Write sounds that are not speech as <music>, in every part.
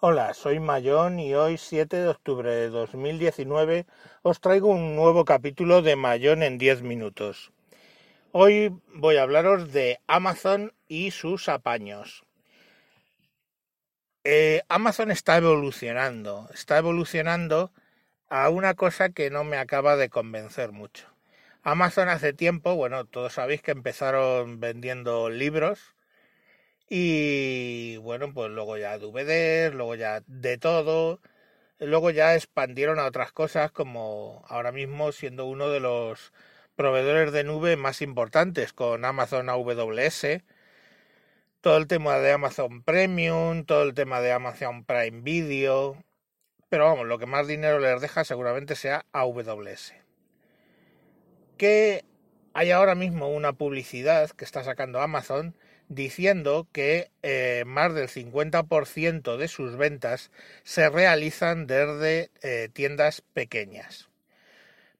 Hola, soy Mayón y hoy 7 de octubre de 2019 os traigo un nuevo capítulo de Mayón en 10 minutos. Hoy voy a hablaros de Amazon y sus apaños. Eh, Amazon está evolucionando, está evolucionando a una cosa que no me acaba de convencer mucho. Amazon hace tiempo, bueno, todos sabéis que empezaron vendiendo libros y bueno, pues luego ya DVDs, luego ya de todo. Luego ya expandieron a otras cosas como ahora mismo siendo uno de los proveedores de nube más importantes con Amazon AWS. Todo el tema de Amazon Premium, todo el tema de Amazon Prime Video. Pero vamos, lo que más dinero les deja seguramente sea AWS. Que hay ahora mismo una publicidad que está sacando Amazon diciendo que eh, más del 50% de sus ventas se realizan desde eh, tiendas pequeñas.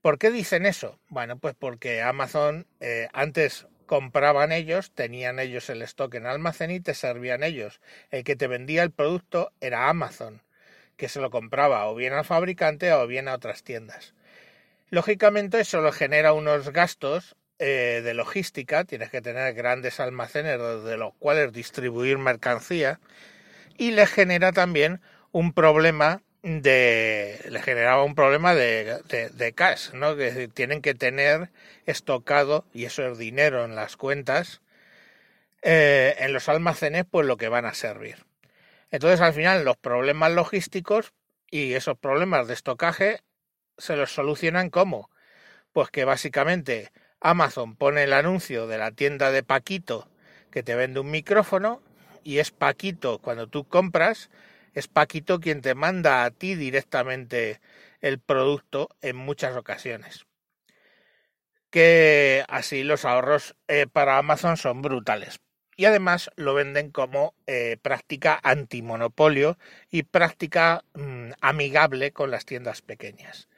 ¿Por qué dicen eso? Bueno, pues porque Amazon eh, antes compraban ellos, tenían ellos el stock en almacén y te servían ellos. El que te vendía el producto era Amazon, que se lo compraba o bien al fabricante o bien a otras tiendas. Lógicamente eso le genera unos gastos eh, de logística, tienes que tener grandes almacenes de los cuales distribuir mercancía y le genera también un problema de le generaba un problema de, de, cash, ¿no? Que tienen que tener estocado, y eso es dinero en las cuentas, eh, en los almacenes, pues lo que van a servir. Entonces, al final, los problemas logísticos y esos problemas de estocaje se los solucionan como? Pues que básicamente Amazon pone el anuncio de la tienda de Paquito que te vende un micrófono y es Paquito cuando tú compras, es Paquito quien te manda a ti directamente el producto en muchas ocasiones. Que así los ahorros eh, para Amazon son brutales. Y además lo venden como eh, práctica antimonopolio y práctica mm, amigable con las tiendas pequeñas.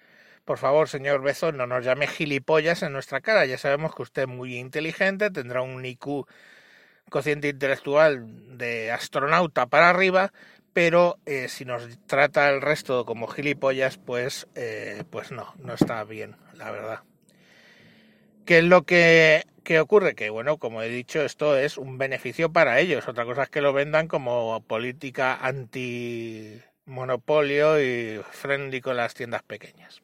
Por favor, señor Bezos, no nos llame gilipollas en nuestra cara. Ya sabemos que usted es muy inteligente, tendrá un IQ cociente intelectual de astronauta para arriba, pero eh, si nos trata el resto como gilipollas, pues, eh, pues no, no está bien, la verdad. ¿Qué es lo que, que, ocurre? Que bueno, como he dicho, esto es un beneficio para ellos. Otra cosa es que lo vendan como política anti-monopolio y friendly con las tiendas pequeñas.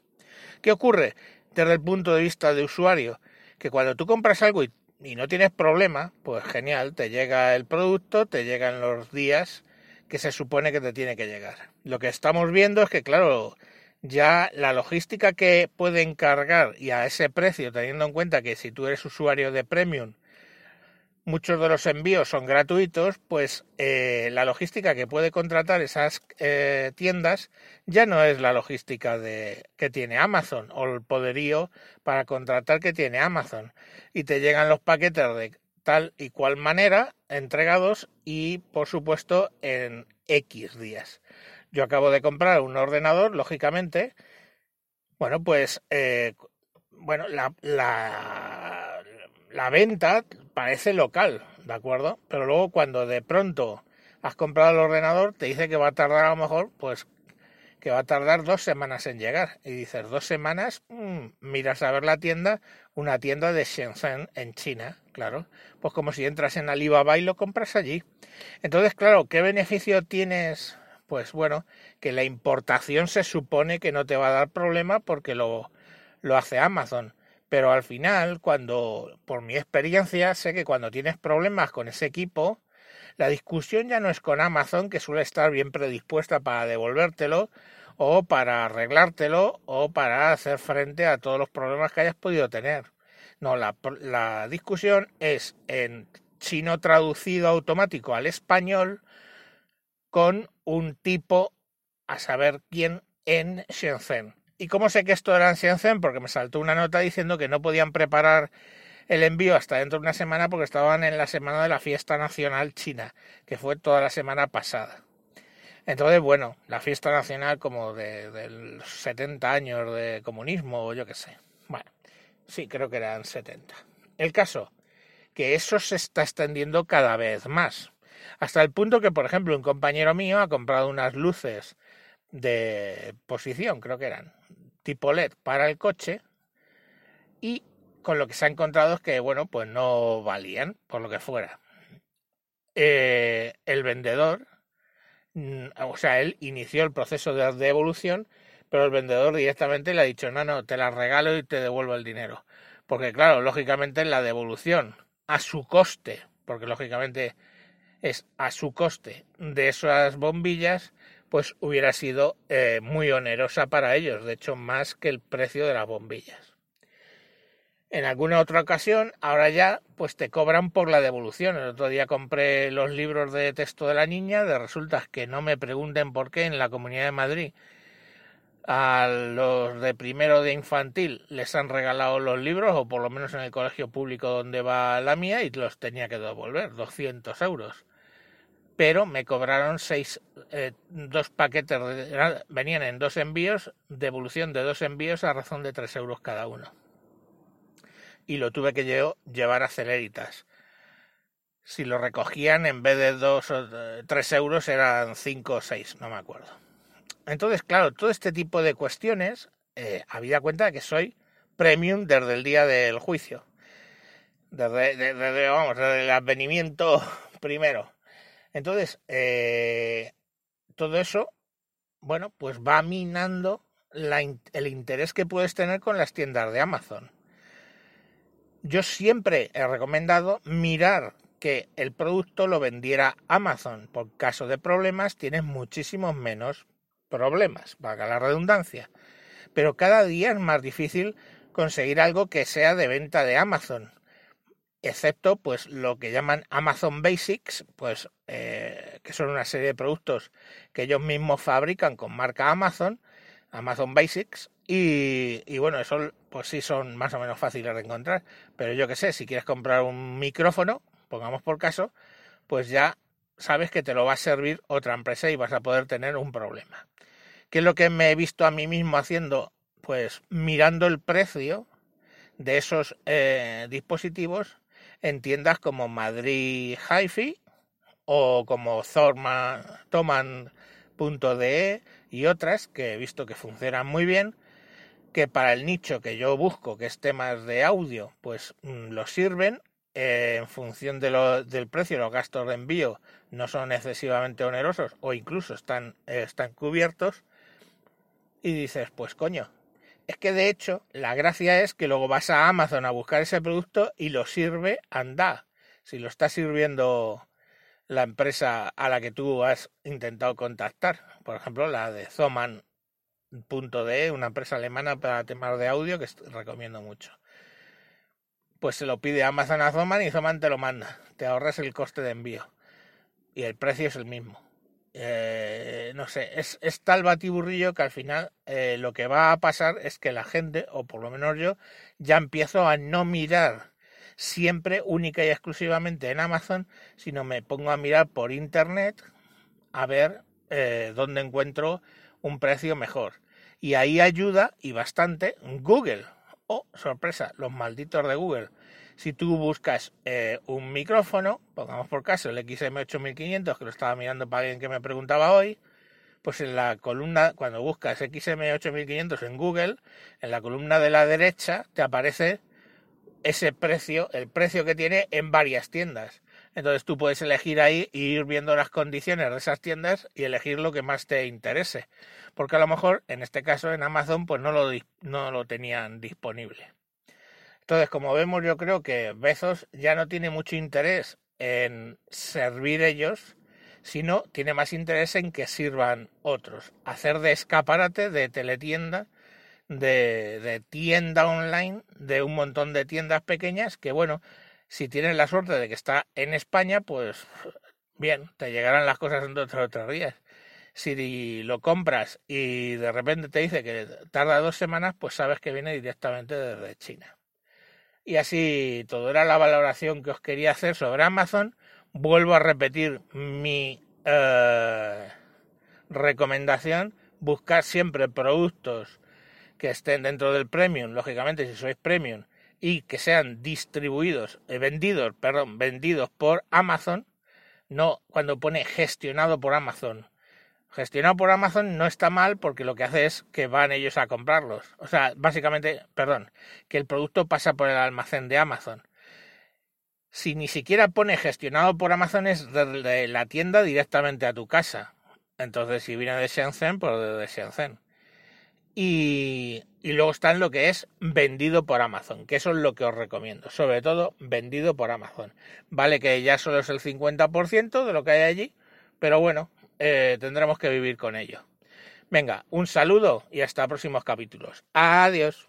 ¿Qué ocurre desde el punto de vista de usuario? Que cuando tú compras algo y, no tienes problema, pues genial, te llega el producto, te llegan los días que se supone que te tiene que llegar. Lo que estamos viendo es que, claro, ya la logística que puede encargar y a ese precio, teniendo en cuenta que si tú eres usuario de Premium muchos de los envíos son gratuitos, pues eh, la logística que puede contratar esas eh, tiendas ya no es la logística de, que tiene Amazon o el poderío para contratar que tiene Amazon. Y te llegan los paquetes de tal y cual manera entregados y por supuesto en X días. Yo acabo de comprar un ordenador, lógicamente. Bueno, pues eh, bueno, la, la, la venta parece local, ¿de acuerdo? Pero luego cuando de pronto has comprado el ordenador, te dice que va a tardar a lo mejor, pues que va a tardar dos semanas en llegar. Y dices, dos semanas, mm, miras a ver la tienda, una tienda de Shenzhen en China, claro. Pues como si entras en Alibaba y lo compras allí. Entonces, claro, ¿qué beneficio tienes? Pues bueno, que la importación se supone que no te va a dar problema porque lo, lo hace Amazon. Pero al final, cuando, por mi experiencia, sé que cuando tienes problemas con ese equipo, la discusión ya no es con Amazon, que suele estar bien predispuesta para devolvértelo, o para arreglártelo, o para hacer frente a todos los problemas que hayas podido tener. No, la, la discusión es en chino traducido automático al español con un tipo a saber quién en Shenzhen. ¿Y cómo sé que esto era en Shenzhen? Porque me saltó una nota diciendo que no podían preparar el envío hasta dentro de una semana porque estaban en la semana de la fiesta nacional china, que fue toda la semana pasada. Entonces, bueno, la fiesta nacional como de, los 70 años de comunismo o yo qué sé. Bueno, sí, creo que eran 70. El caso, que eso se está extendiendo cada vez más. Hasta el punto que, por ejemplo, un compañero mío ha comprado unas luces de posición, creo que eran, tipo LED para el coche, y con lo que se ha encontrado es que, bueno, pues no valían, por lo que fuera. Eh, el vendedor, mm, o sea, él inició el proceso de devolución, pero el vendedor directamente le ha dicho, no, no, te las regalo y te devuelvo el dinero. Porque claro, lógicamente la devolución a su coste, porque lógicamente es a su coste de esas bombillas, pues hubiera sido eh, muy onerosa para ellos, de hecho más que el precio de las bombillas. En alguna otra ocasión, ahora ya, pues te cobran por la devolución. El otro día compré los libros de texto de la niña, de resulta que no me pregunten por qué en la Comunidad de Madrid a los de primero de infantil les han regalado los libros, o por lo menos en el colegio público donde va la mía, y los tenía que devolver, 200 euros. Pero me cobraron seis, eh, dos paquetes, venían en dos envíos, devolución de dos envíos a razón de 3 euros cada uno. Y lo tuve que llevar a Celeritas. Si lo recogían, en vez de dos o tres euros, eran cinco o seis, no me acuerdo. Entonces, claro, todo este tipo de cuestiones, eh, habida cuenta que soy premium desde el día del juicio. Desde, vamos, desde el advenimiento <laughs> primero. Entonces, eh, todo eso, bueno, pues va minando el interés que puedes tener con las tiendas de Amazon. Yo siempre he recomendado mirar que el producto lo vendiera Amazon. Por caso de problemas tienes muchísimos menos problemas, valga la redundancia. Pero cada día es más difícil conseguir algo que sea de venta de Amazon, excepto pues lo que llaman Amazon Basics, pues eh, que son una serie de productos que ellos mismos fabrican con marca Amazon, Amazon Basics, y, bueno, eso pues sí son más o menos fáciles de encontrar. Pero yo que sé, si quieres comprar un micrófono, pongamos por caso, pues ya sabes que te lo va a servir otra empresa y vas a poder tener un problema. ¿Qué es lo que me he visto a mí mismo haciendo? Pues mirando el precio de esos eh, dispositivos en tiendas como Madrid hi o como Thoman.de y otras que he visto que funcionan muy bien, que para el nicho que yo busco, que es temas de audio, pues mm, lo sirven eh, en función de lo, del precio, los gastos de envío no son excesivamente onerosos o incluso están, están cubiertos y dices, pues coño, es que de hecho la gracia es que luego vas a Amazon a buscar ese producto y lo sirve anda. Si lo está sirviendo la empresa a la que tú has intentado contactar, por ejemplo la de Zoman.de, una empresa alemana para temas de audio que recomiendo mucho. Pues se lo pide Amazon a Zoman y Zoman te lo manda. Te ahorras el coste de envío. Y el precio es el mismo. Eh, no sé, es, tal batiburrillo que al final eh, lo que va a pasar es que la gente, o por lo menos yo, ya empiezo a no mirar siempre única y exclusivamente en Amazon, sino me pongo a mirar por internet a ver eh, dónde encuentro un precio mejor. Y ahí ayuda y bastante Google. Oh, sorpresa, los malditos de Google si tú buscas eh, un micrófono, pongamos por caso el XM8500, que lo estaba mirando para alguien que me preguntaba hoy, pues en la columna, cuando buscas XM8500 en Google, en la columna de la derecha te aparece ese precio, el precio que tiene en varias tiendas. Entonces tú puedes elegir ahí e ir viendo las condiciones de esas tiendas y elegir lo que más te interese. Porque a lo mejor, en este caso en Amazon, pues no lo, no lo tenían disponible. Entonces, como vemos, yo creo que Bezos ya no tiene mucho interés en servir ellos, sino tiene más interés en que sirvan otros. Hacer de escaparate, de teletienda, de, tienda online, de un montón de tiendas pequeñas que, bueno, si tienes la suerte de que está en España, pues bien, te llegarán las cosas en dos o tres días. Si lo compras y de repente te dice que tarda dos semanas, pues sabes que viene directamente desde China. Y así todo era la valoración que os quería hacer sobre Amazon. Vuelvo a repetir mi eh, recomendación. Buscar siempre productos que estén dentro del premium, lógicamente si sois premium, y que sean distribuidos, eh, vendidos, perdón, vendidos por Amazon, no cuando pone gestionado por Amazon. Gestionado por Amazon no está mal porque lo que hace es que van ellos a comprarlos. O sea, básicamente, perdón, que el producto pasa por el almacén de Amazon. Si ni siquiera pone gestionado por Amazon es de la tienda directamente a tu casa. Entonces, si viene de Shenzhen, pues de Shenzhen. Y, luego está lo que es vendido por Amazon, que eso es lo que os recomiendo. Sobre todo, vendido por Amazon. Vale que ya solo es el 50% de lo que hay allí, pero bueno, eh, tendremos que vivir con ello. Venga, un saludo y hasta próximos capítulos. Adiós.